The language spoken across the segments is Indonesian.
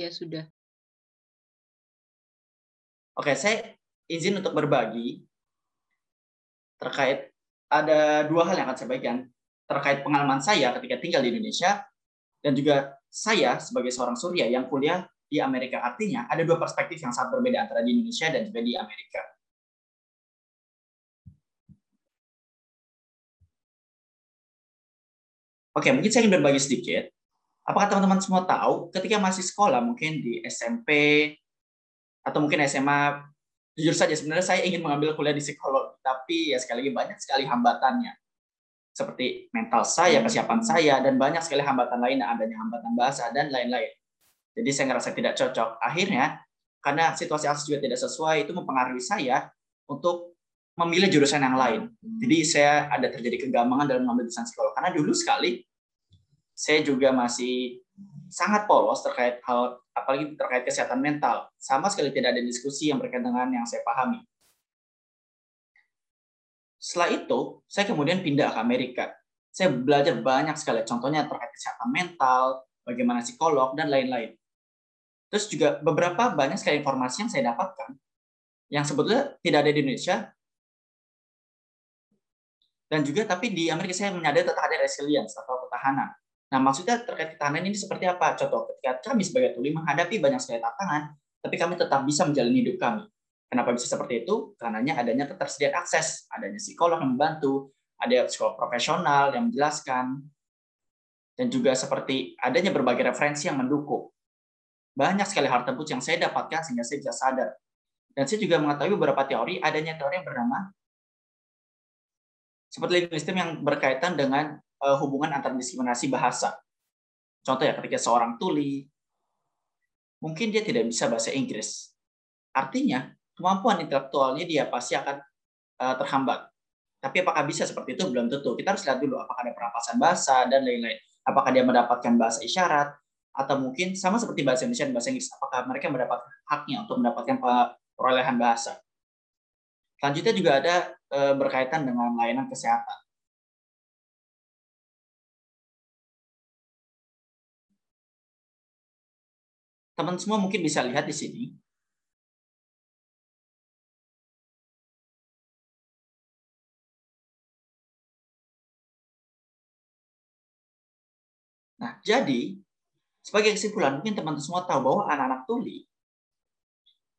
Ya, sudah. Oke, saya izin untuk berbagi terkait ada dua hal yang akan saya bagikan terkait pengalaman saya ketika tinggal di Indonesia dan juga saya sebagai seorang Surya yang kuliah di Amerika. Artinya ada dua perspektif yang sangat berbeda antara di Indonesia dan juga di Amerika. Oke, mungkin saya ingin berbagi sedikit. Apakah teman-teman semua tahu ketika masih sekolah, mungkin di SMP atau mungkin SMA, jujur saja sebenarnya saya ingin mengambil kuliah di psikolog, tapi ya sekali lagi banyak sekali hambatannya. Seperti mental saya, kesiapan saya, dan banyak sekali hambatan lain, adanya hambatan bahasa, dan lain-lain. Jadi saya ngerasa tidak cocok. Akhirnya, karena situasi asli juga tidak sesuai, itu mempengaruhi saya untuk memilih jurusan yang lain. Jadi saya ada terjadi kegambangan dalam mengambil jurusan psikolog. Karena dulu sekali saya juga masih sangat polos terkait hal apalagi terkait kesehatan mental. Sama sekali tidak ada diskusi yang berkaitan dengan yang saya pahami. Setelah itu, saya kemudian pindah ke Amerika. Saya belajar banyak sekali, contohnya terkait kesehatan mental, bagaimana psikolog, dan lain-lain. Terus juga beberapa banyak sekali informasi yang saya dapatkan yang sebetulnya tidak ada di Indonesia dan juga tapi di Amerika saya menyadari tetap ada resilience atau ketahanan. Nah, maksudnya terkait ketahanan ini seperti apa? Contoh, ketika kami sebagai tuli menghadapi banyak sekali tantangan, tapi kami tetap bisa menjalani hidup kami. Kenapa bisa seperti itu? Karena adanya ketersediaan akses, adanya psikolog yang membantu, ada psikolog profesional yang menjelaskan, dan juga seperti adanya berbagai referensi yang mendukung. Banyak sekali hal tersebut yang saya dapatkan sehingga saya bisa sadar. Dan saya juga mengetahui beberapa teori, adanya teori yang bernama seperti linguistik yang berkaitan dengan hubungan antar diskriminasi bahasa. Contoh ya, ketika seorang tuli, mungkin dia tidak bisa bahasa Inggris. Artinya, kemampuan intelektualnya dia pasti akan uh, terhambat. Tapi apakah bisa seperti itu? Belum tentu. Kita harus lihat dulu apakah ada perampasan bahasa dan lain-lain. Apakah dia mendapatkan bahasa isyarat, atau mungkin sama seperti bahasa Indonesia dan bahasa Inggris, apakah mereka mendapat haknya untuk mendapatkan perolehan bahasa. Selanjutnya juga ada eh, berkaitan dengan layanan kesehatan. Teman semua mungkin bisa lihat di sini. Nah, jadi sebagai kesimpulan, mungkin teman-teman semua tahu bahwa anak-anak tuli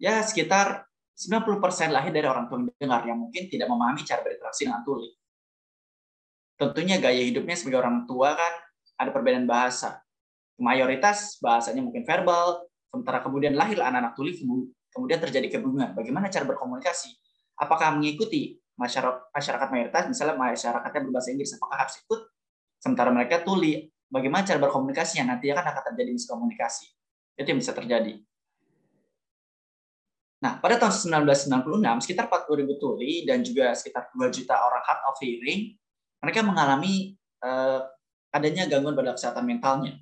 ya sekitar 90% lahir dari orang tua dengar yang mungkin tidak memahami cara berinteraksi dengan tuli. Tentunya gaya hidupnya sebagai orang tua kan ada perbedaan bahasa. Mayoritas bahasanya mungkin verbal, sementara kemudian lahir anak-anak tuli, kemudian terjadi kebingungan. Bagaimana cara berkomunikasi? Apakah mengikuti masyarakat, masyarakat mayoritas, misalnya masyarakatnya berbahasa Inggris, apakah harus ikut? Sementara mereka tuli, bagaimana cara berkomunikasinya? Nantinya kan akan terjadi miskomunikasi. Itu yang bisa terjadi. Nah, pada tahun 1996, sekitar 40 ribu tuli dan juga sekitar 2 juta orang hard of hearing, mereka mengalami uh, adanya gangguan pada kesehatan mentalnya.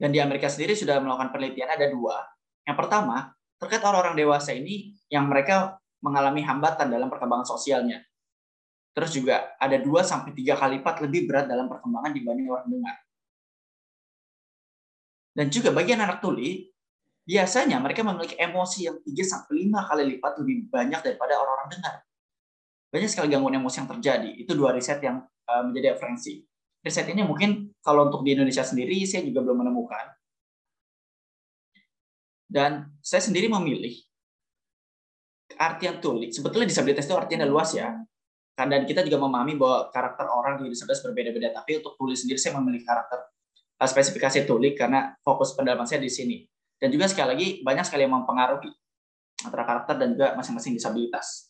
Dan di Amerika sendiri sudah melakukan penelitian ada dua. Yang pertama, terkait orang-orang dewasa ini yang mereka mengalami hambatan dalam perkembangan sosialnya. Terus juga ada 2 sampai 3 kali lipat lebih berat dalam perkembangan dibanding orang dengar. Dan juga bagian anak tuli, biasanya mereka memiliki emosi yang 3 sampai 5 kali lipat lebih banyak daripada orang-orang dengar. Banyak sekali gangguan emosi yang terjadi. Itu dua riset yang uh, menjadi referensi. Riset ini mungkin kalau untuk di Indonesia sendiri saya juga belum menemukan. Dan saya sendiri memilih artian tuli. Sebetulnya disabilitas itu artinya luas ya. Dan kita juga memahami bahwa karakter orang di disabilitas berbeda-beda. Tapi untuk tuli sendiri saya memilih karakter eh, spesifikasi tuli karena fokus pendalaman saya di sini. Dan juga sekali lagi banyak sekali yang mempengaruhi antara karakter dan juga masing-masing disabilitas.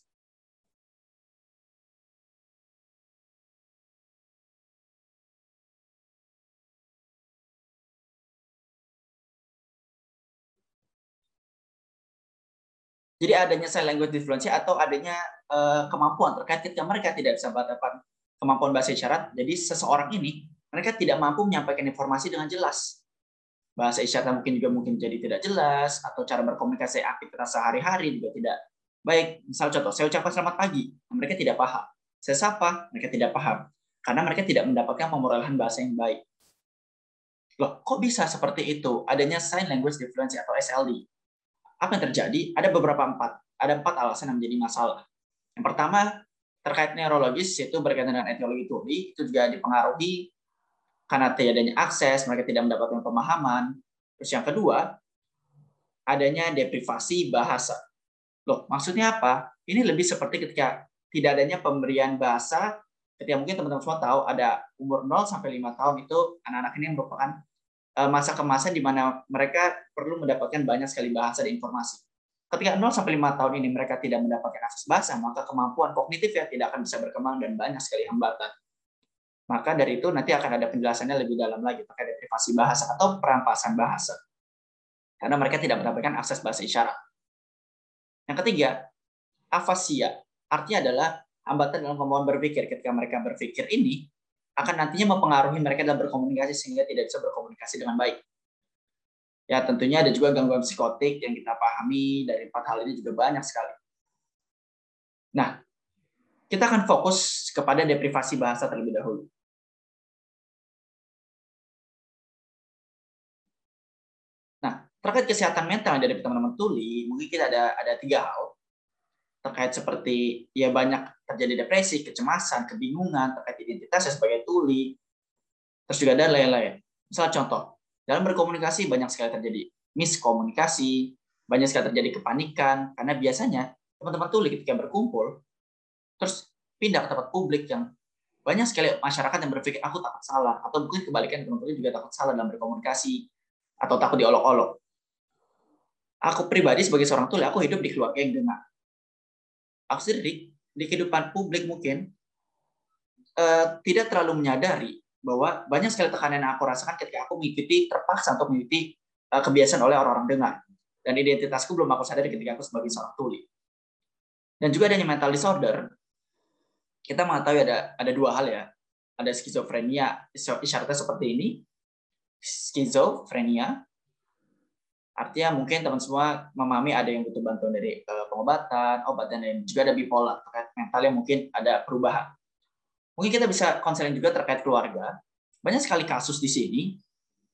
Jadi adanya sign language difference atau adanya uh, kemampuan terkait ketika mereka tidak bisa mendapat kemampuan bahasa isyarat. Jadi seseorang ini mereka tidak mampu menyampaikan informasi dengan jelas bahasa isyarat mungkin juga mungkin jadi tidak jelas atau cara berkomunikasi aktivitas sehari-hari juga tidak baik. Misal contoh, saya ucapkan selamat pagi, mereka tidak paham. Saya sapa, mereka tidak paham karena mereka tidak mendapatkan pemerolehan bahasa yang baik. Loh, kok bisa seperti itu? Adanya Sign Language Difference atau SLD. Apa yang terjadi? Ada beberapa empat. Ada empat alasan yang menjadi masalah. Yang pertama, terkait neurologis, yaitu berkaitan dengan etiologi tuli, itu juga dipengaruhi karena tiadanya akses, mereka tidak mendapatkan pemahaman. Terus yang kedua, adanya deprivasi bahasa. Loh, maksudnya apa? Ini lebih seperti ketika tidak adanya pemberian bahasa, ketika mungkin teman-teman semua tahu ada umur 0 sampai 5 tahun itu anak-anak ini merupakan masa kemasan di mana mereka perlu mendapatkan banyak sekali bahasa dan informasi. Ketika 0 sampai 5 tahun ini mereka tidak mendapatkan akses bahasa, maka kemampuan kognitif ya tidak akan bisa berkembang dan banyak sekali hambatan. Maka dari itu nanti akan ada penjelasannya lebih dalam lagi terkait deprivasi bahasa atau perampasan bahasa. Karena mereka tidak mendapatkan akses bahasa isyarat. Yang ketiga, afasia. Artinya adalah hambatan dalam kemampuan berpikir. Ketika mereka berpikir ini akan nantinya mempengaruhi mereka dalam berkomunikasi sehingga tidak bisa berkomunikasi dengan baik. Ya tentunya ada juga gangguan psikotik yang kita pahami dari empat hal ini juga banyak sekali. Nah, kita akan fokus kepada deprivasi bahasa terlebih dahulu. Nah, terkait kesehatan mental dari teman-teman tuli, mungkin kita ada ada tiga hal terkait seperti ya banyak terjadi depresi, kecemasan, kebingungan terkait identitasnya sebagai tuli, terus juga ada lain-lain. Misal contoh, dalam berkomunikasi banyak sekali terjadi miskomunikasi, banyak sekali terjadi kepanikan, karena biasanya teman-teman tuli ketika berkumpul, terus pindah ke tempat publik yang banyak sekali masyarakat yang berpikir aku takut salah, atau mungkin kebalikan teman-teman tuli juga takut salah dalam berkomunikasi, atau takut diolok-olok. Aku pribadi sebagai seorang tuli, aku hidup di keluarga yang dengar aku sendiri di, kehidupan publik mungkin uh, tidak terlalu menyadari bahwa banyak sekali tekanan yang aku rasakan ketika aku mengikuti terpaksa untuk mengikuti uh, kebiasaan oleh orang-orang dengar. Dan identitasku belum aku sadari ketika aku sebagai seorang tuli. Dan juga adanya mental disorder. Kita mengetahui ada ada dua hal ya. Ada skizofrenia isyaratnya seperti ini. Skizofrenia Artinya mungkin teman semua memahami ada yang butuh bantuan dari uh, pengobatan, obat dan lain juga ada bipolar terkait mental yang mungkin ada perubahan. Mungkin kita bisa konseling juga terkait keluarga. Banyak sekali kasus di sini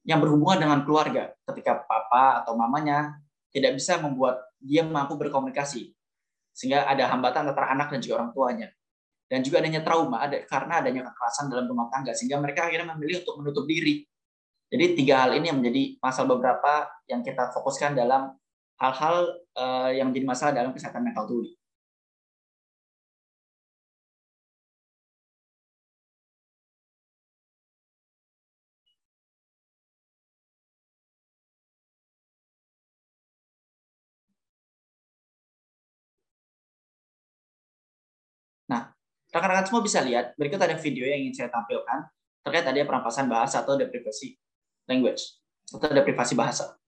yang berhubungan dengan keluarga. Ketika papa atau mamanya tidak bisa membuat dia mampu berkomunikasi, sehingga ada hambatan antara anak dan juga orang tuanya. Dan juga adanya trauma ada karena adanya kekerasan dalam rumah tangga, sehingga mereka akhirnya memilih untuk menutup diri jadi tiga hal ini yang menjadi masalah beberapa yang kita fokuskan dalam hal-hal uh, yang menjadi masalah dalam kesehatan mental tuli. Nah, rekan-rekan semua bisa lihat, berikut ada video yang ingin saya tampilkan terkait adanya perampasan bahasa atau deprivasi language atau ada privasi bahasa.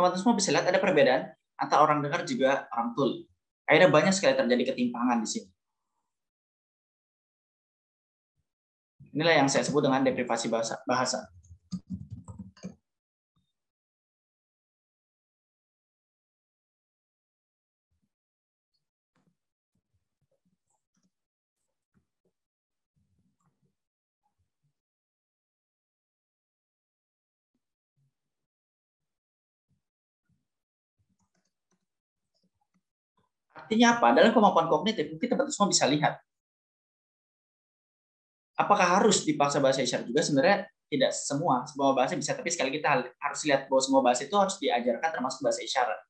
Teman-teman semua bisa lihat ada perbedaan antara orang dengar juga orang tuli. Akhirnya banyak sekali terjadi ketimpangan di sini. Inilah yang saya sebut dengan deprivasi bahasa. bahasa. Artinya apa? Dalam kemampuan kognitif, mungkin teman-teman semua bisa lihat. Apakah harus dipaksa bahasa isyarat juga? Sebenarnya tidak semua. Semua bahasa bisa, tapi sekali kita harus lihat bahwa semua bahasa itu harus diajarkan termasuk bahasa isyarat.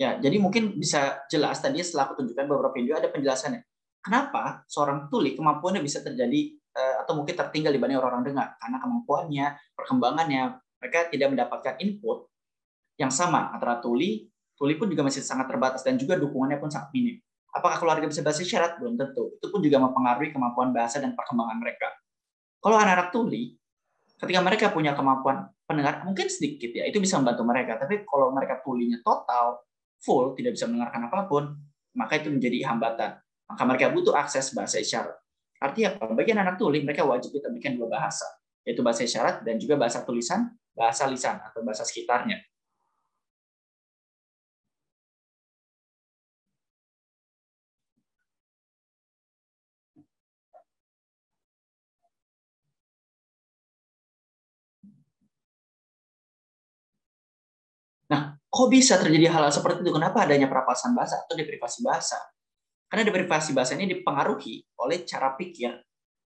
Ya, jadi mungkin bisa jelas tadi setelah aku tunjukkan beberapa video ada penjelasannya. Kenapa seorang tuli kemampuannya bisa terjadi eh, atau mungkin tertinggal dibanding orang-orang dengar? Karena kemampuannya, perkembangannya, mereka tidak mendapatkan input yang sama antara tuli, tuli pun juga masih sangat terbatas dan juga dukungannya pun sangat minim. Apakah keluarga bisa bahasa isyarat? Belum tentu. Itu pun juga mempengaruhi kemampuan bahasa dan perkembangan mereka. Kalau anak-anak tuli, ketika mereka punya kemampuan pendengar mungkin sedikit ya, itu bisa membantu mereka. Tapi kalau mereka tulinya total, full, tidak bisa mendengarkan apa pun, maka itu menjadi hambatan. Maka mereka butuh akses bahasa isyarat. Artinya apa? Bagian anak tuli, mereka wajib bikin dua bahasa, yaitu bahasa isyarat dan juga bahasa tulisan, bahasa lisan atau bahasa sekitarnya. Kok bisa terjadi hal, hal seperti itu? Kenapa adanya perapasan bahasa atau deprivasi bahasa? Karena deprivasi bahasa ini dipengaruhi oleh cara pikir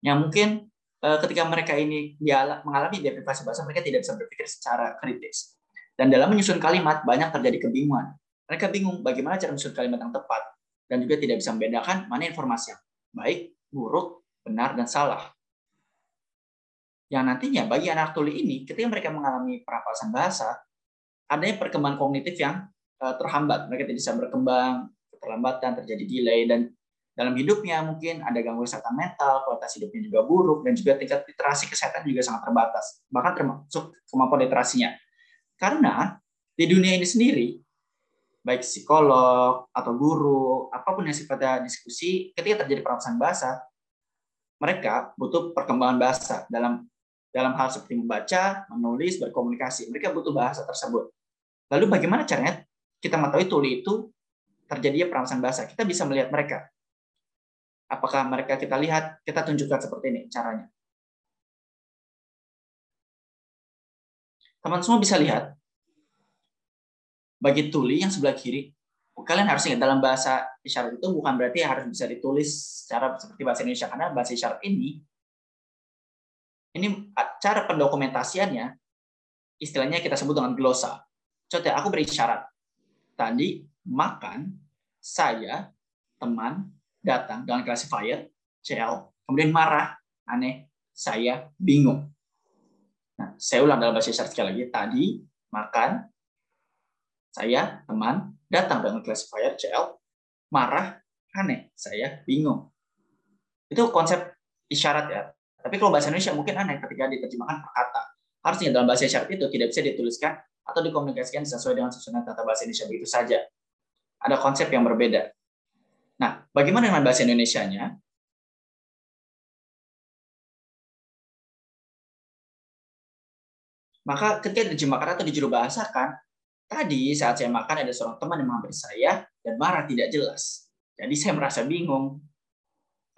yang mungkin eh, ketika mereka ini mengalami deprivasi bahasa, mereka tidak bisa berpikir secara kritis. Dan dalam menyusun kalimat, banyak terjadi kebingungan. Mereka bingung bagaimana cara menyusun kalimat yang tepat, dan juga tidak bisa membedakan mana informasi yang baik, buruk, benar, dan salah. Yang nantinya bagi anak tuli ini, ketika mereka mengalami perapasan bahasa, adanya perkembangan kognitif yang uh, terhambat. Mereka tidak bisa berkembang, keterlambatan, terjadi delay, dan dalam hidupnya mungkin ada gangguan kesehatan mental, kualitas hidupnya juga buruk, dan juga tingkat literasi kesehatan juga sangat terbatas, bahkan termasuk kemampuan literasinya. Karena di dunia ini sendiri, baik psikolog atau guru, apa pun yang sifatnya diskusi, ketika terjadi perampasan bahasa, mereka butuh perkembangan bahasa dalam dalam hal seperti membaca, menulis, berkomunikasi. Mereka butuh bahasa tersebut. Lalu bagaimana caranya kita mengetahui tuli itu terjadinya perampasan bahasa? Kita bisa melihat mereka. Apakah mereka kita lihat, kita tunjukkan seperti ini caranya. Teman semua bisa lihat, bagi tuli yang sebelah kiri, kalian harus ingat dalam bahasa isyarat itu bukan berarti harus bisa ditulis secara seperti bahasa Indonesia karena bahasa isyarat ini ini cara pendokumentasiannya istilahnya kita sebut dengan glosa. Contoh, aku beri syarat. Tadi makan, saya, teman, datang dengan classifier, CL. Kemudian marah, aneh, saya bingung. Nah, saya ulang dalam bahasa isyarat sekali lagi. Tadi makan, saya, teman, datang dengan classifier, CL, marah, aneh, saya bingung. Itu konsep isyarat ya. Tapi kalau bahasa Indonesia mungkin aneh ketika diterjemahkan per kata. Harusnya dalam bahasa isyarat itu tidak bisa dituliskan atau dikomunikasikan sesuai dengan susunan tata bahasa Indonesia begitu saja. Ada konsep yang berbeda. Nah, bagaimana dengan bahasa Indonesia-nya? Maka ketika diterjemahkan atau dijuru bahasakan, tadi saat saya makan ada seorang teman yang menghampiri saya dan marah tidak jelas. Jadi saya merasa bingung.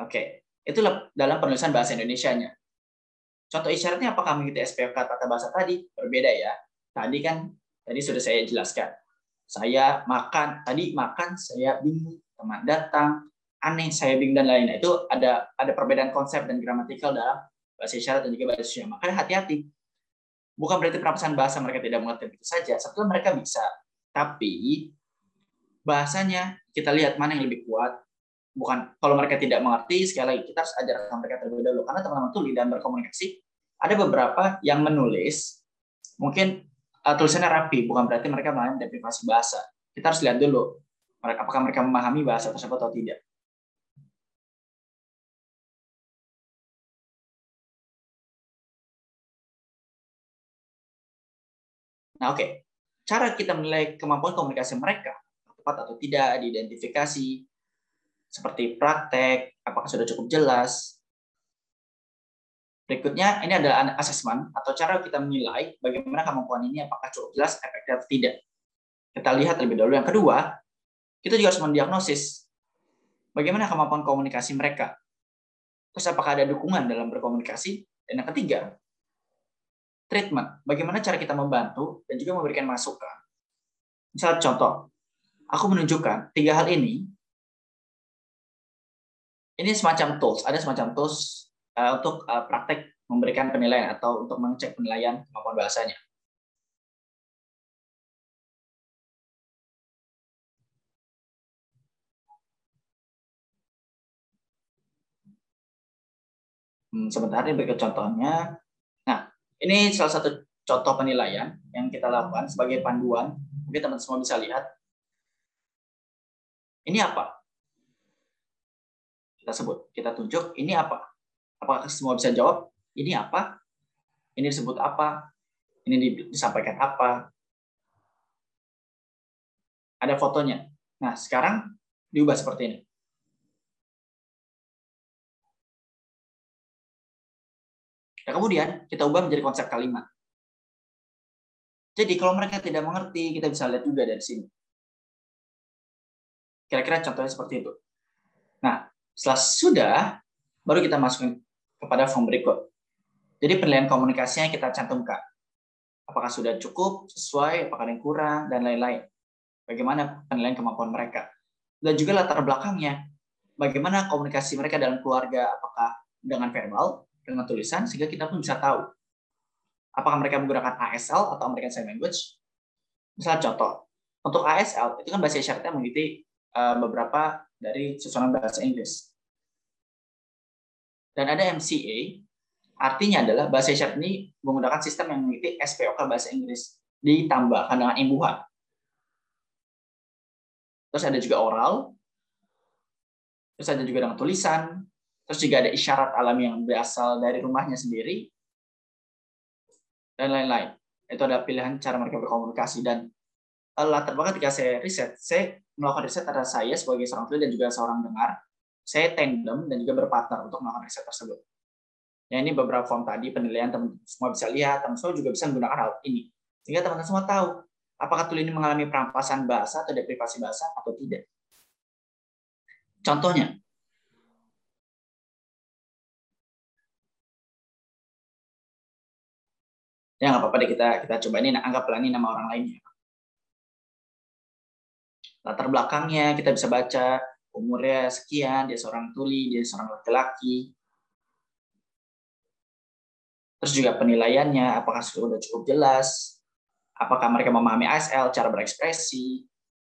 Oke, itu dalam penulisan bahasa Indonesia-nya. Contoh isyaratnya apakah mengikuti SPK tata bahasa tadi? Berbeda ya. Tadi kan tadi sudah saya jelaskan. Saya makan, tadi makan saya bingung, teman datang, aneh, saya bingung dan lain-lain. Itu ada ada perbedaan konsep dan gramatikal dalam bahasa isyarat dan juga bahasa Indonesia. Makanya hati-hati. Bukan berarti perampasan bahasa mereka tidak mengerti itu saja. Sebetulnya mereka bisa. Tapi bahasanya kita lihat mana yang lebih kuat. Bukan kalau mereka tidak mengerti, sekali lagi kita harus ajarkan mereka terlebih dahulu. Karena teman-teman tuli dan berkomunikasi, ada beberapa yang menulis mungkin uh, tulisannya rapi, bukan berarti mereka mengalami deprivasi bahasa. Kita harus lihat dulu apakah mereka memahami bahasa tersebut atau tidak. Nah, oke. Okay. Cara kita menilai kemampuan komunikasi mereka, tepat atau tidak, diidentifikasi, seperti praktek, apakah sudah cukup jelas, Berikutnya, ini adalah asesmen atau cara kita menilai bagaimana kemampuan ini apakah cukup jelas, efektif atau tidak. Kita lihat terlebih dahulu. Yang kedua, kita juga harus mendiagnosis bagaimana kemampuan komunikasi mereka. Terus apakah ada dukungan dalam berkomunikasi? Dan yang ketiga, treatment. Bagaimana cara kita membantu dan juga memberikan masukan. Misal contoh, aku menunjukkan tiga hal ini. Ini semacam tools, ada semacam tools uh, untuk uh, praktek memberikan penilaian atau untuk mengecek penilaian kemampuan bahasanya. Hmm, sebentar ini berikut contohnya. Nah, ini salah satu contoh penilaian yang kita lakukan sebagai panduan. Mungkin teman, -teman semua bisa lihat. Ini apa? Kita sebut, kita tunjuk ini apa? Apakah semua bisa jawab? Ini apa? Ini disebut apa? Ini disampaikan apa? Ada fotonya. Nah, sekarang diubah seperti ini. Nah, kemudian kita ubah menjadi konsep kalimat. Jadi kalau mereka tidak mengerti, kita bisa lihat juga dari sini. Kira-kira contohnya seperti itu. Nah, setelah sudah, baru kita masukkan kepada form berikut. Jadi penilaian komunikasinya kita cantumkan. Apakah sudah cukup, sesuai, apakah yang kurang, dan lain-lain. Bagaimana penilaian kemampuan mereka. Dan juga latar belakangnya. Bagaimana komunikasi mereka dalam keluarga, apakah dengan verbal, dengan tulisan, sehingga kita pun bisa tahu apakah mereka menggunakan ASL atau American Sign Language. Misalnya contoh, untuk ASL itu kan bahasa isyaratnya mengikuti eh, beberapa dari susunan bahasa Inggris. Dan ada MCA, artinya adalah bahasa isyarat ini menggunakan sistem yang mengikuti SPOK bahasa Inggris ditambahkan dengan imbuhan. Terus ada juga oral, terus ada juga dengan tulisan, terus juga ada isyarat alam yang berasal dari rumahnya sendiri, dan lain-lain. Itu ada pilihan cara mereka berkomunikasi dan eh, latar belakang ketika saya riset, saya melakukan riset antara saya sebagai seorang tulis dan juga seorang dengar, saya tandem dan juga berpartner untuk melakukan riset tersebut. Ya ini beberapa form tadi penilaian teman semua bisa lihat, teman semua juga bisa menggunakan hal ini. Sehingga teman-teman semua tahu apakah tool ini mengalami perampasan bahasa atau deprivasi bahasa atau tidak. Contohnya, ya nggak apa-apa deh kita kita coba ini anggaplah ini nama orang lainnya latar belakangnya kita bisa baca umurnya sekian, dia seorang tuli, dia seorang laki-laki. Terus juga penilaiannya, apakah sudah cukup jelas, apakah mereka memahami ASL, cara berekspresi,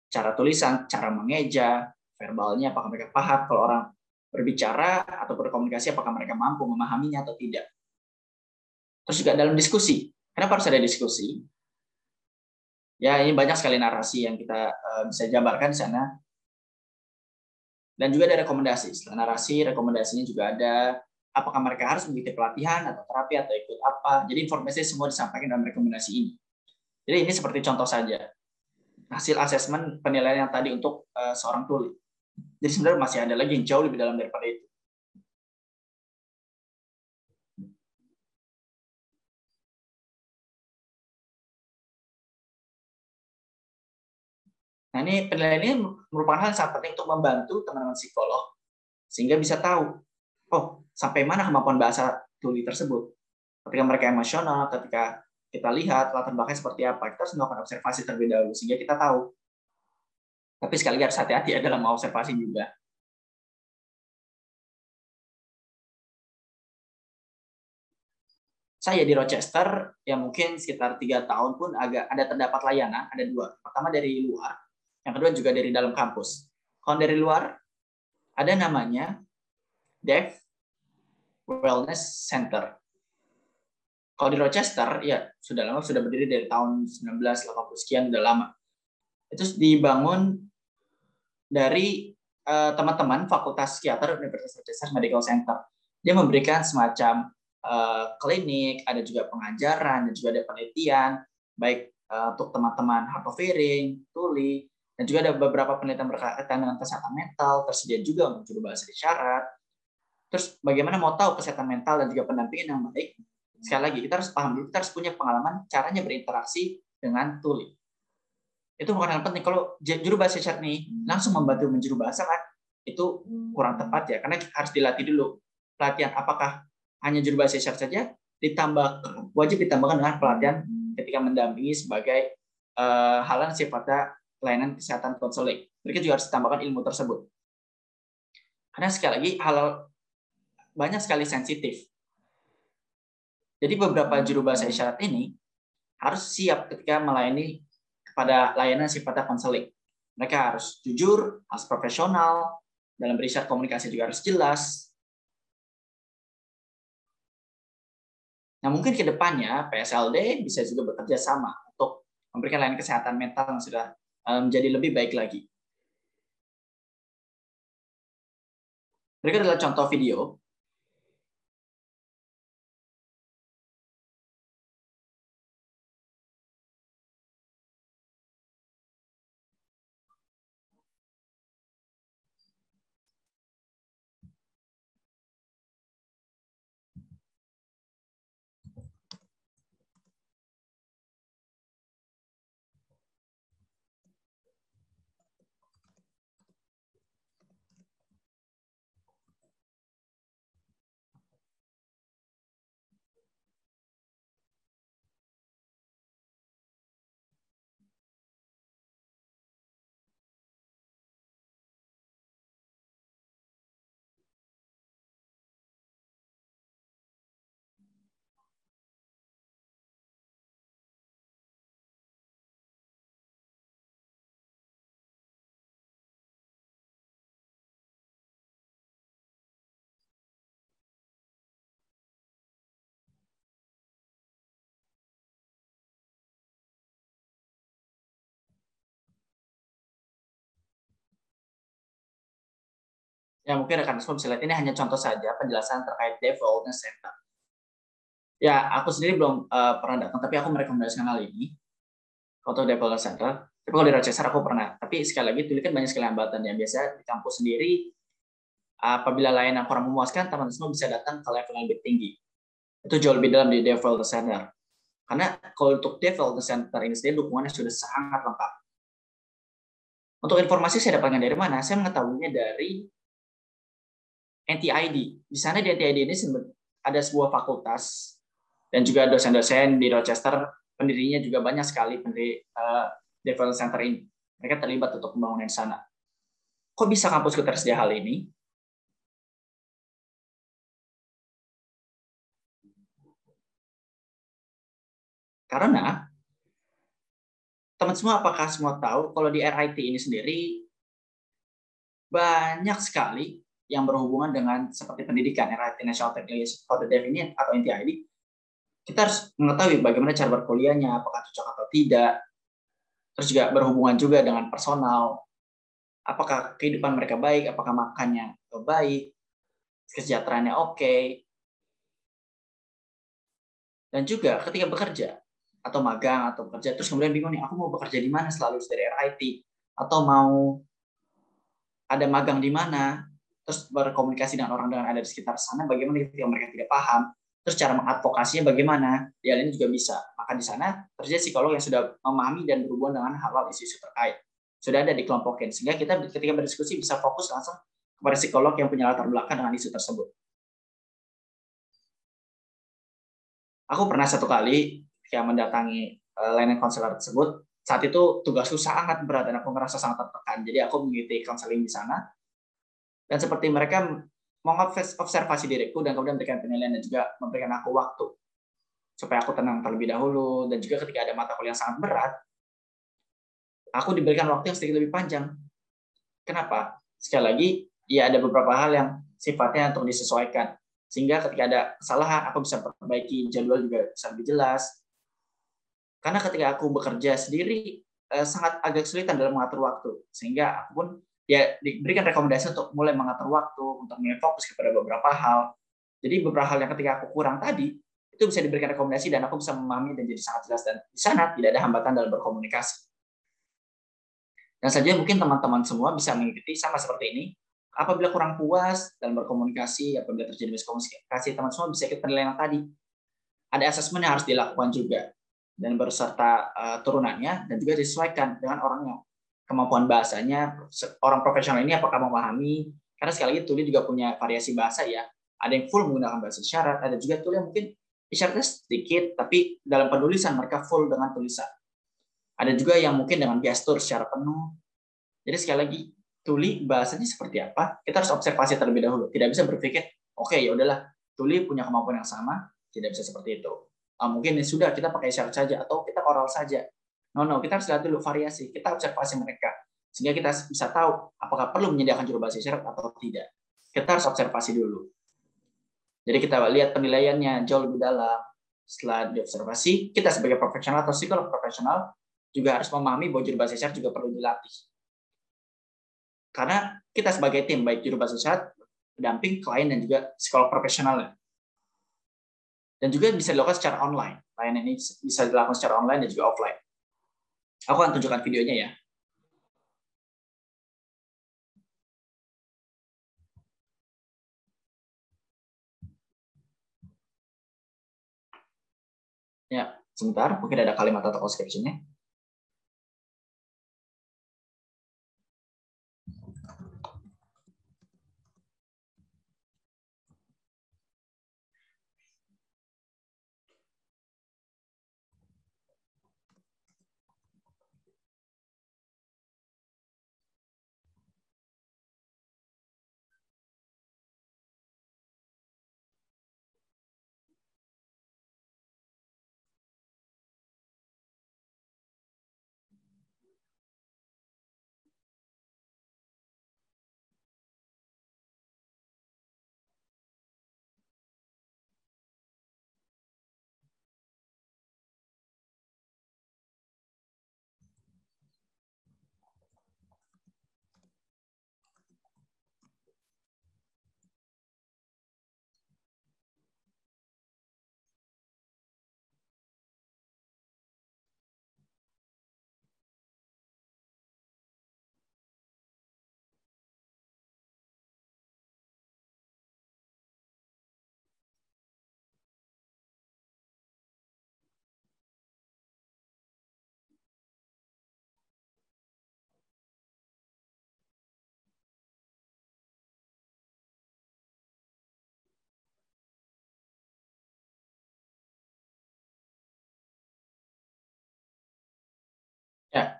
cara tulisan, cara mengeja, verbalnya, apakah mereka paham kalau orang berbicara atau berkomunikasi, apakah mereka mampu memahaminya atau tidak. Terus juga dalam diskusi, kenapa harus ada diskusi? Ya, ini banyak sekali narasi yang kita uh, bisa jabarkan di sana. Dan juga ada rekomendasi. Setelah narasi, rekomendasinya juga ada apakah mereka harus mengikuti pelatihan atau terapi atau ikut apa. Jadi informasi semua disampaikan dalam rekomendasi ini. Jadi ini seperti contoh saja. Hasil asesmen penilaian yang tadi untuk uh, seorang tuli. Jadi sebenarnya masih ada lagi yang jauh lebih dalam daripada itu. Nah, ini penilaian ini merupakan hal yang sangat penting untuk membantu teman-teman psikolog sehingga bisa tahu, oh, sampai mana kemampuan bahasa tuli tersebut. Ketika mereka emosional, ketika kita lihat latar belakangnya seperti apa, kita harus melakukan observasi terlebih dahulu sehingga kita tahu. Tapi sekali lagi harus hati-hati ya dalam observasi juga. saya di Rochester yang mungkin sekitar tiga tahun pun agak ada terdapat layanan ada dua pertama dari luar yang kedua juga dari dalam kampus. Kalau dari luar, ada namanya Deaf Wellness Center. Kalau di Rochester, ya sudah lama, sudah berdiri dari tahun 1980 sekian, sudah lama. Itu dibangun dari eh, teman-teman uh, Fakultas Psikiater Universitas Rochester Medical Center. Dia memberikan semacam uh, klinik, ada juga pengajaran, dan juga ada penelitian, baik uh, untuk teman-teman heart of hearing, tuli, dan juga ada beberapa penelitian berkaitan dengan kesehatan mental, tersedia juga untuk juru bahasa isyarat. Terus bagaimana mau tahu kesehatan mental dan juga pendampingan yang baik? Sekali lagi, kita harus paham dulu, kita harus punya pengalaman caranya berinteraksi dengan tuli. Itu bukan hal penting. Kalau juru bahasa isyarat nih langsung membantu menjuru bahasa kan, itu kurang tepat ya, karena harus dilatih dulu. Pelatihan apakah hanya juru bahasa isyarat saja, ditambah wajib ditambahkan dengan pelatihan ketika mendampingi sebagai uh, hal yang sifatnya pelayanan kesehatan konseling. Mereka juga harus ditambahkan ilmu tersebut. Karena sekali lagi hal banyak sekali sensitif. Jadi beberapa juru bahasa isyarat ini harus siap ketika melayani kepada layanan sifatnya konseling. Mereka harus jujur, harus profesional, dalam riset komunikasi juga harus jelas. Nah, mungkin ke depannya PSLD bisa juga bekerja sama untuk memberikan layanan kesehatan mental yang sudah menjadi lebih baik lagi. Berikut adalah contoh video Ya mungkin rekan semua bisa lihat ini hanya contoh saja penjelasan terkait development center. Ya aku sendiri belum uh, pernah datang, tapi aku merekomendasikan hal ini untuk development center. Tapi kalau di Rochester aku pernah. Tapi sekali lagi tulikan banyak sekali hambatan yang biasa di kampus sendiri apabila layanan kurang memuaskan, teman-teman semua bisa datang ke level yang lebih tinggi. Itu jauh lebih dalam di development center. Karena kalau untuk development center ini sendiri dukungannya sudah sangat lengkap. Untuk informasi saya dapatkan dari mana? Saya mengetahuinya dari NTID. Di sana di NTID ini ada sebuah fakultas dan juga dosen-dosen di Rochester pendirinya juga banyak sekali pendiri uh, development center ini. Mereka terlibat untuk pembangunan sana. Kok bisa kampusku tersedia hal ini? Karena teman semua apakah semua tahu kalau di RIT ini sendiri banyak sekali yang berhubungan dengan seperti pendidikan RIT National Technology for the Deaf ini atau NTID kita harus mengetahui bagaimana cara berkuliahnya apakah cocok atau tidak terus juga berhubungan juga dengan personal apakah kehidupan mereka baik apakah makannya baik kesejahteraannya oke okay. dan juga ketika bekerja atau magang atau bekerja terus kemudian bingung nih aku mau bekerja di mana selalu dari RIT atau mau ada magang di mana terus berkomunikasi dengan orang dengan ada di sekitar sana, bagaimana ketika mereka tidak paham, terus cara mengadvokasinya bagaimana, di hal ini juga bisa. Maka di sana terjadi psikolog yang sudah memahami dan berhubungan dengan hal-hal isu-isu terkait. Sudah ada di kelompokin, sehingga kita ketika berdiskusi bisa fokus langsung kepada psikolog yang punya latar belakang dengan isu tersebut. Aku pernah satu kali ketika mendatangi uh, layanan konselor tersebut, saat itu tugasku sangat berat dan aku merasa sangat tertekan. Jadi aku mengikuti konseling di sana dan seperti mereka mengobservasi diriku dan kemudian memberikan penilaian dan juga memberikan aku waktu supaya aku tenang terlebih dahulu. Dan juga ketika ada mata kuliah yang sangat berat aku diberikan waktu yang sedikit lebih panjang. Kenapa? Sekali lagi ya ada beberapa hal yang sifatnya untuk disesuaikan. Sehingga ketika ada kesalahan aku bisa perbaiki jadwal juga bisa lebih jelas. Karena ketika aku bekerja sendiri eh, sangat agak kesulitan dalam mengatur waktu. Sehingga aku pun ya diberikan rekomendasi untuk mulai mengatur waktu, untuk mulai fokus kepada beberapa hal. Jadi beberapa hal yang ketika aku kurang tadi, itu bisa diberikan rekomendasi dan aku bisa memahami dan jadi sangat jelas dan di sana tidak ada hambatan dalam berkomunikasi. Dan saja mungkin teman-teman semua bisa mengikuti sama seperti ini. Apabila kurang puas dalam berkomunikasi, apabila terjadi miskomunikasi, teman semua bisa ikut penilaian tadi. Ada asesmen yang harus dilakukan juga dan berserta uh, turunannya dan juga disesuaikan dengan orang yang kemampuan bahasanya orang profesional ini apakah memahami? Karena sekali lagi Tuli juga punya variasi bahasa ya. Ada yang full menggunakan bahasa isyarat ada juga Tuli yang mungkin isyaratnya sedikit tapi dalam penulisan mereka full dengan tulisan. Ada juga yang mungkin dengan gestur secara penuh. Jadi sekali lagi Tuli bahasanya seperti apa? Kita harus observasi terlebih dahulu. Tidak bisa berpikir oke okay, ya udahlah Tuli punya kemampuan yang sama. Tidak bisa seperti itu. Ah, mungkin ya sudah kita pakai isyarat saja atau kita oral saja No, no, kita harus lihat dulu variasi. Kita observasi mereka. Sehingga kita bisa tahu apakah perlu menyediakan juru bahasa isyarat atau tidak. Kita harus observasi dulu. Jadi kita lihat penilaiannya jauh lebih dalam. setelah diobservasi, kita sebagai profesional atau psikolog profesional juga harus memahami bahwa juru bahasa isyarat juga perlu dilatih. Karena kita sebagai tim, baik juru bahasa isyarat, pendamping, klien, dan juga psikolog profesional. Dan juga bisa dilakukan secara online. Layanan ini bisa dilakukan secara online dan juga offline. Aku akan tunjukkan videonya ya. Ya, sebentar, mungkin ada kalimat atau description-nya.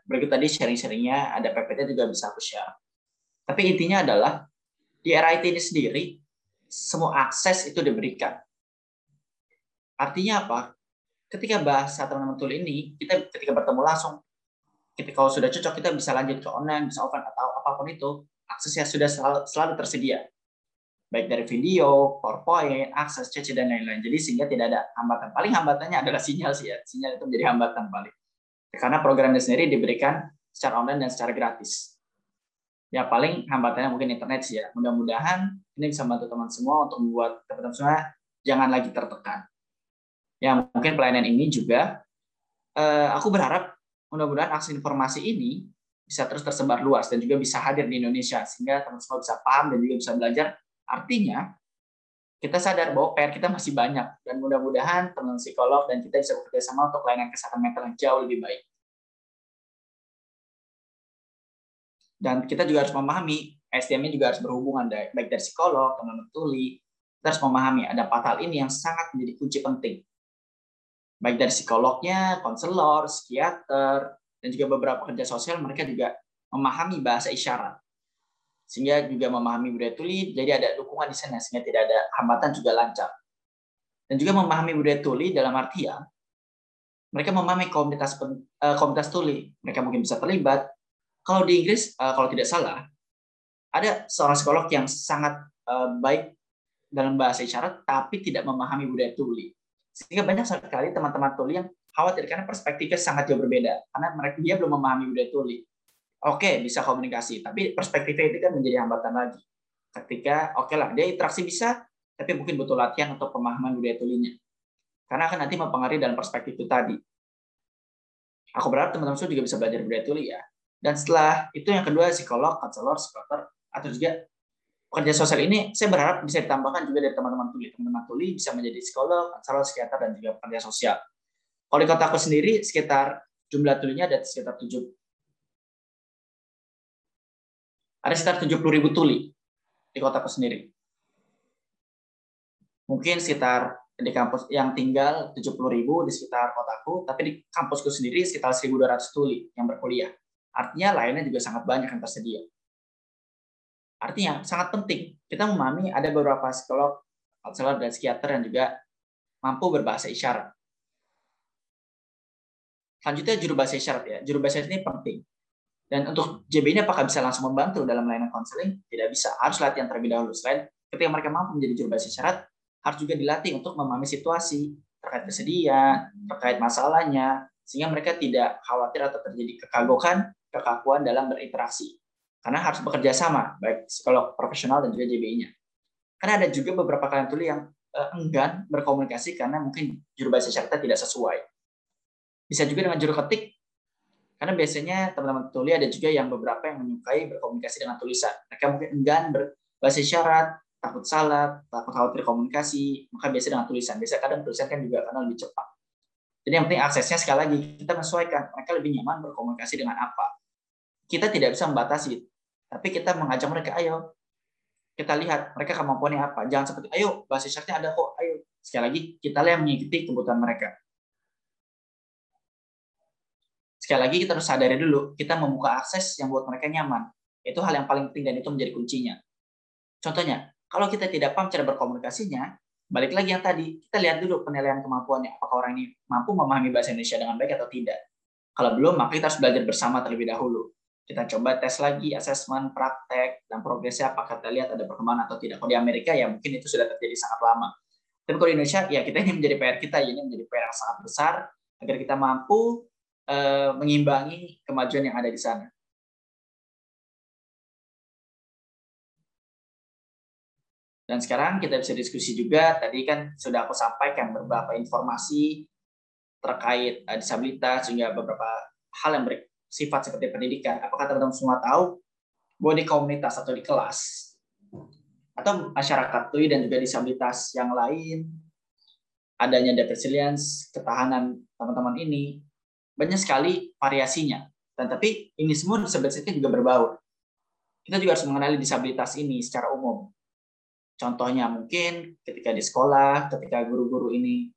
Berikut tadi sharing-sharingnya, ada PPT juga bisa aku share. Tapi intinya adalah, di RIT ini sendiri, semua akses itu diberikan. Artinya apa? Ketika bahasa teman-teman tool ini, kita ketika bertemu langsung, ketika kalau sudah cocok, kita bisa lanjut ke online, bisa offline, atau apa pun itu, aksesnya sudah selalu, selalu tersedia. Baik dari video, PowerPoint, akses, CC, dan lain-lain. Jadi sehingga tidak ada hambatan. Paling hambatannya adalah sinyal sih ya. Sinyal itu menjadi hambatan paling. Karena programnya sendiri diberikan secara online dan secara gratis. Ya paling hambatannya mungkin internet sih ya. Mudah-mudahan ini bisa membantu teman semua untuk membuat teman-teman semua jangan lagi tertekan. Ya mungkin pelayanan ini juga eh, aku berharap mudah-mudahan akses informasi ini bisa terus tersebar luas dan juga bisa hadir di Indonesia sehingga teman semua bisa paham dan juga bisa belajar. Artinya kita sadar bahwa PR kita masih banyak dan mudah-mudahan teman psikolog dan kita bisa bekerja sama untuk layanan kesehatan mental yang jauh lebih baik. Dan kita juga harus memahami SDM-nya juga harus berhubungan baik dari psikolog, teman tuli. Kita harus memahami ada empat ini yang sangat menjadi kunci penting. Baik dari psikolognya, konselor, psikiater, dan juga beberapa kerja sosial mereka juga memahami bahasa isyarat sehingga juga memahami budaya tuli, jadi ada dukungan di sana sehingga tidak ada hambatan juga lancar. Dan juga memahami budaya tuli dalam artian mereka memahami komunitas uh, komunitas tuli, mereka mungkin bisa terlibat. Kalau di Inggris, uh, kalau tidak salah, ada seorang psikolog yang sangat uh, baik dalam bahasa isyarat, tapi tidak memahami budaya tuli. Sehingga banyak sekali teman-teman tuli yang khawatir karena perspektifnya sangat jauh berbeda, karena mereka dia belum memahami budaya tuli oke okay, bisa komunikasi, tapi perspektifnya itu kan menjadi hambatan lagi. Ketika oke okay lah dia interaksi bisa, tapi mungkin butuh latihan atau pemahaman budaya tulinya. Karena akan nanti mempengaruhi dalam perspektif itu tadi. Aku berharap teman-teman juga bisa belajar budaya tuli ya. Dan setelah itu yang kedua psikolog, konselor, psikoter, atau juga pekerja sosial ini saya berharap bisa ditambahkan juga dari teman-teman tuli. Teman-teman tuli bisa menjadi psikolog, konselor, psikiater, dan juga pekerja sosial. Kalau di kota aku sendiri, sekitar jumlah tulinya ada sekitar 7 ada sekitar 70 ribu tuli di kotaku sendiri. Mungkin sekitar di kampus yang tinggal 70 ribu di sekitar kotaku, tapi di kampusku sendiri sekitar 1.200 tuli yang berkuliah. Artinya lainnya juga sangat banyak yang tersedia. Artinya sangat penting kita memahami ada beberapa psikolog, konselor, dan psikiater yang juga mampu berbahasa isyarat. Selanjutnya juru bahasa isyarat ya. Juru bahasa isyarat ini penting. Dan untuk JB ini apakah bisa langsung membantu dalam layanan konseling? Tidak bisa. Harus latihan terlebih dahulu. Selain ketika mereka mampu menjadi juru bahasa isyarat, harus juga dilatih untuk memahami situasi, terkait kesedihan, terkait masalahnya, sehingga mereka tidak khawatir atau terjadi kekagokan, kekakuan dalam berinteraksi. Karena harus bekerja sama, baik psikolog profesional dan juga JBI-nya. Karena ada juga beberapa kalian tuli yang uh, enggan berkomunikasi karena mungkin juru bahasa isyarat tidak sesuai. Bisa juga dengan juru ketik, karena biasanya teman-teman tuli ada juga yang beberapa yang menyukai berkomunikasi dengan tulisan. Mereka mungkin enggan berbahasa isyarat, takut salah, takut khawatir komunikasi, maka biasa dengan tulisan. Biasa kadang tulisan kan juga karena lebih cepat. Jadi yang penting aksesnya sekali lagi kita menyesuaikan. Mereka lebih nyaman berkomunikasi dengan apa. Kita tidak bisa membatasi, tapi kita mengajak mereka, ayo kita lihat mereka kemampuannya apa. Jangan seperti, ayo bahasa isyaratnya ada kok, ayo. Sekali lagi, kita yang mengikuti kebutuhan mereka. Sekali lagi, kita harus sadari dulu, kita membuka akses yang buat mereka nyaman. Itu hal yang paling penting dan itu menjadi kuncinya. Contohnya, kalau kita tidak paham cara berkomunikasinya, balik lagi yang tadi, kita lihat dulu penilaian kemampuannya. Apakah orang ini mampu memahami bahasa Indonesia dengan baik atau tidak. Kalau belum, maka kita harus belajar bersama terlebih dahulu kita coba tes lagi asesmen praktek dan progresnya apakah kita lihat ada perkembangan atau tidak. Kalau di Amerika ya mungkin itu sudah terjadi sangat lama. Tapi kalau di Indonesia ya kita ini menjadi PR kita, ini menjadi PR yang sangat besar agar kita mampu mengimbangi kemajuan yang ada di sana. Dan sekarang kita bisa diskusi juga, tadi kan sudah aku sampaikan beberapa informasi terkait uh, disabilitas, juga beberapa hal yang ber, sifat seperti pendidikan. Apakah teman-teman semua tahu bahwa di komunitas atau di kelas atau masyarakat tuli dan juga disabilitas yang lain adanya data resilience, ketahanan teman-teman ini banyak sekali variasinya. Dan tapi ini semua disabilitasnya juga berbaur. Kita juga harus mengenali disabilitas ini secara umum. Contohnya mungkin ketika di sekolah, ketika guru-guru ini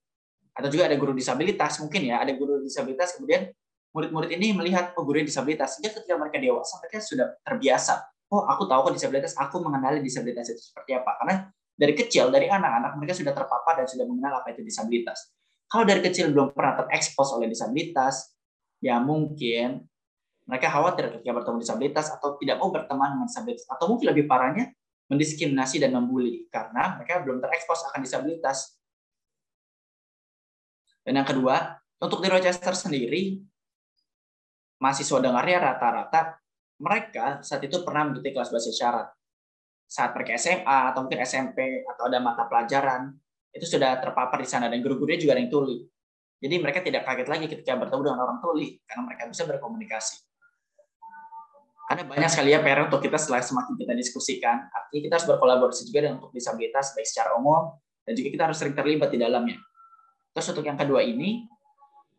atau juga ada guru disabilitas mungkin ya, ada guru disabilitas kemudian murid-murid ini melihat oh guru disabilitas sehingga ketika mereka dewasa mereka sudah terbiasa oh aku tahu kok disabilitas aku mengenali disabilitas itu seperti apa karena dari kecil dari anak-anak mereka sudah terpapar dan sudah mengenal apa itu disabilitas kalau dari kecil belum pernah terekspos oleh disabilitas ya mungkin mereka khawatir ketika bertemu disabilitas atau tidak mau berteman dengan disabilitas atau mungkin lebih parahnya mendiskriminasi dan membuli karena mereka belum terekspos akan disabilitas dan yang kedua untuk di Rochester sendiri mahasiswa dengarnya rata-rata mereka saat itu pernah mengikuti kelas bahasa isyarat. Saat mereka SMA atau mungkin SMP atau ada mata pelajaran, itu sudah terpapar di sana dan guru-gurunya juga ada yang tuli. Jadi mereka tidak kaget lagi ketika bertemu dengan orang tuli karena mereka bisa berkomunikasi. Karena banyak sekali ya PR untuk kita setelah semakin kita diskusikan. Artinya kita harus berkolaborasi juga dengan untuk disabilitas baik secara umum dan juga kita harus sering terlibat di dalamnya. Terus untuk yang kedua ini,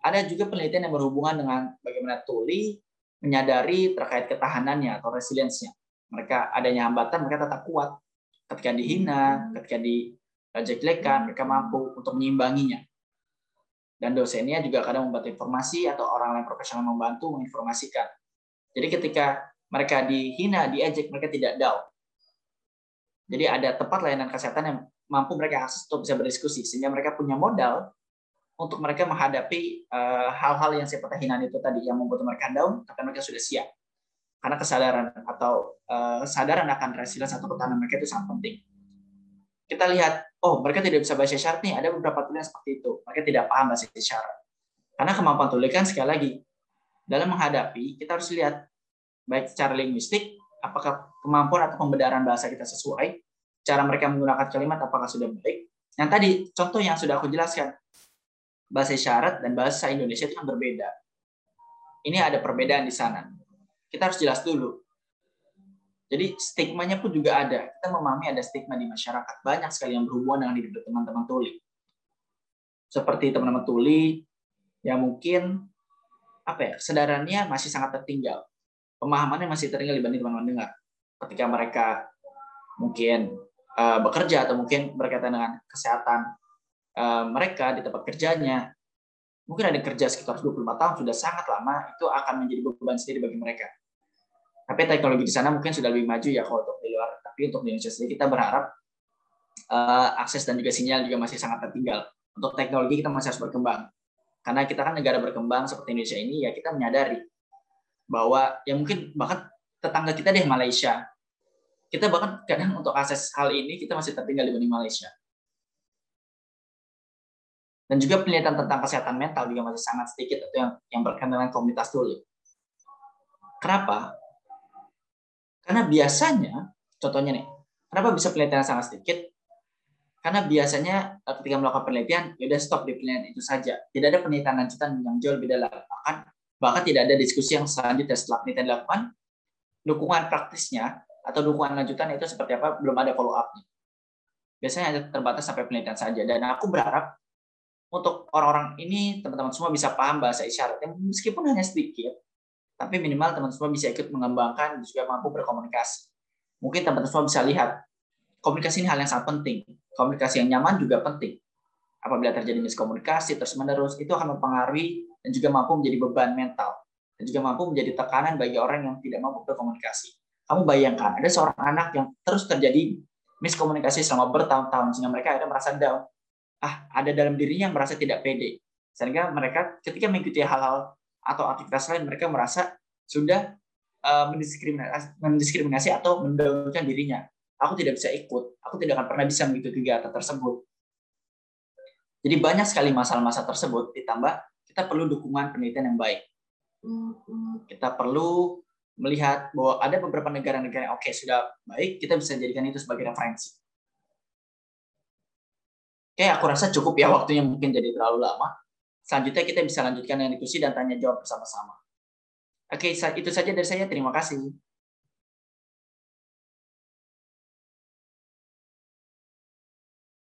ada juga penelitian yang berhubungan dengan bagaimana tuli menyadari terkait ketahanannya atau resiliensinya. Mereka adanya hambatan, mereka tetap kuat. Ketika dihina, ketika dijelekan, mereka mampu untuk menyimbanginya. Dan dosennya juga kadang membantu informasi atau orang lain profesional membantu menginformasikan. Jadi ketika mereka dihina, diejek, mereka tidak down. Jadi ada tempat layanan kesehatan yang mampu mereka akses untuk bisa berdiskusi sehingga mereka punya modal untuk mereka menghadapi eh, hal-hal uh, yang seperti hinaan itu tadi yang membuat mereka down, tapi mereka sudah siap. Karena kesadaran atau uh, kesadaran akan resilience atau ketahanan mereka itu sangat penting. Kita lihat, oh mereka tidak bisa bahasa isyarat nih, ada beberapa tulisan seperti itu. Mereka tidak paham bahasa isyarat. Karena kemampuan tulisan sekali lagi dalam menghadapi kita harus lihat baik secara linguistik apakah kemampuan atau pembedaran bahasa kita sesuai, cara mereka menggunakan kalimat apakah sudah baik. Yang tadi contoh yang sudah aku jelaskan, bahasa isyarat dan bahasa Indonesia itu kan berbeda. Ini ada perbedaan di sana. Kita harus jelas dulu. Jadi stigmanya pun juga ada. Kita memahami ada stigma di masyarakat. Banyak sekali yang berhubungan dengan hidup teman-teman tuli. Seperti teman-teman tuli yang mungkin apa ya kesadarannya masih sangat tertinggal. Pemahamannya masih tertinggal dibanding teman-teman dengar. Ketika mereka mungkin uh, bekerja atau mungkin berkaitan dengan kesehatan Eh, mereka di tempat kerjanya mungkin ada kerja sekitar 25 tahun sudah sangat lama itu akan menjadi beban sendiri bagi mereka. Tapi teknologi di sana mungkin sudah lebih maju ya kalau untuk di luar. Tapi untuk di Indonesia sendiri kita berharap uh, akses dan juga sinyal juga masih sangat tertinggal. Untuk teknologi kita masih harus berkembang. Karena kita kan negara berkembang seperti Indonesia ini ya kita menyadari bahwa ya mungkin bahkan tetangga kita deh Malaysia. Kita bahkan kadang untuk akses hal ini kita masih tertinggal dibanding Malaysia Dan juga penelitian tentang kesehatan mental juga masih sangat sedikit atau yang yang berkaitan dengan komunitas dulu. Kenapa? Karena biasanya, contohnya nih, kenapa bisa penelitian sangat sedikit? Karena biasanya ketika melakukan penelitian, ya udah stop di penelitian itu saja. Tidak ada penelitian lanjutan yang jauh lebih dalam. Bahkan, bahkan tidak ada diskusi yang selanjutnya setelah penelitian dilakukan, dukungan praktisnya atau dukungan lanjutan itu seperti apa belum ada follow up-nya. Biasanya hanya terbatas sampai penelitian saja. Dan aku berharap untuk orang-orang ini teman-teman semua bisa paham bahasa isyarat yang meskipun hanya sedikit, tapi minimal teman-teman semua bisa ikut mengembangkan dan juga mampu berkomunikasi. Mungkin teman-teman semua bisa lihat komunikasi ini hal yang sangat penting. Komunikasi yang nyaman juga penting. Apabila terjadi miskomunikasi terus-menerus, itu akan mempengaruhi dan juga mampu menjadi beban mental dan juga mampu menjadi tekanan bagi orang yang tidak mampu berkomunikasi. Kamu bayangkan ada seorang anak yang terus terjadi miskomunikasi selama bertahun-tahun sehingga mereka akhirnya merasa down. Ah, ada dalam dirinya yang merasa tidak pede. Sehingga mereka ketika mengikuti hal-hal atau aktivitas lain mereka merasa sudah uh, mendiskriminasi, mendiskriminasi atau mendaunkan dirinya. Aku tidak bisa ikut, aku tidak akan pernah bisa mengikuti kegiatan tersebut. Jadi banyak sekali masalah-masalah tersebut ditambah kita perlu dukungan penelitian yang baik. Kita perlu melihat bahwa ada beberapa negara-negara yang oke okay, sudah baik, kita bisa jadikan itu sebagai referensi. Oke, aku rasa cukup ya waktunya mungkin jadi terlalu lama. Selanjutnya kita bisa lanjutkan dengan diskusi dan tanya jawab bersama-sama. Oke, itu saja dari saya. Terima kasih.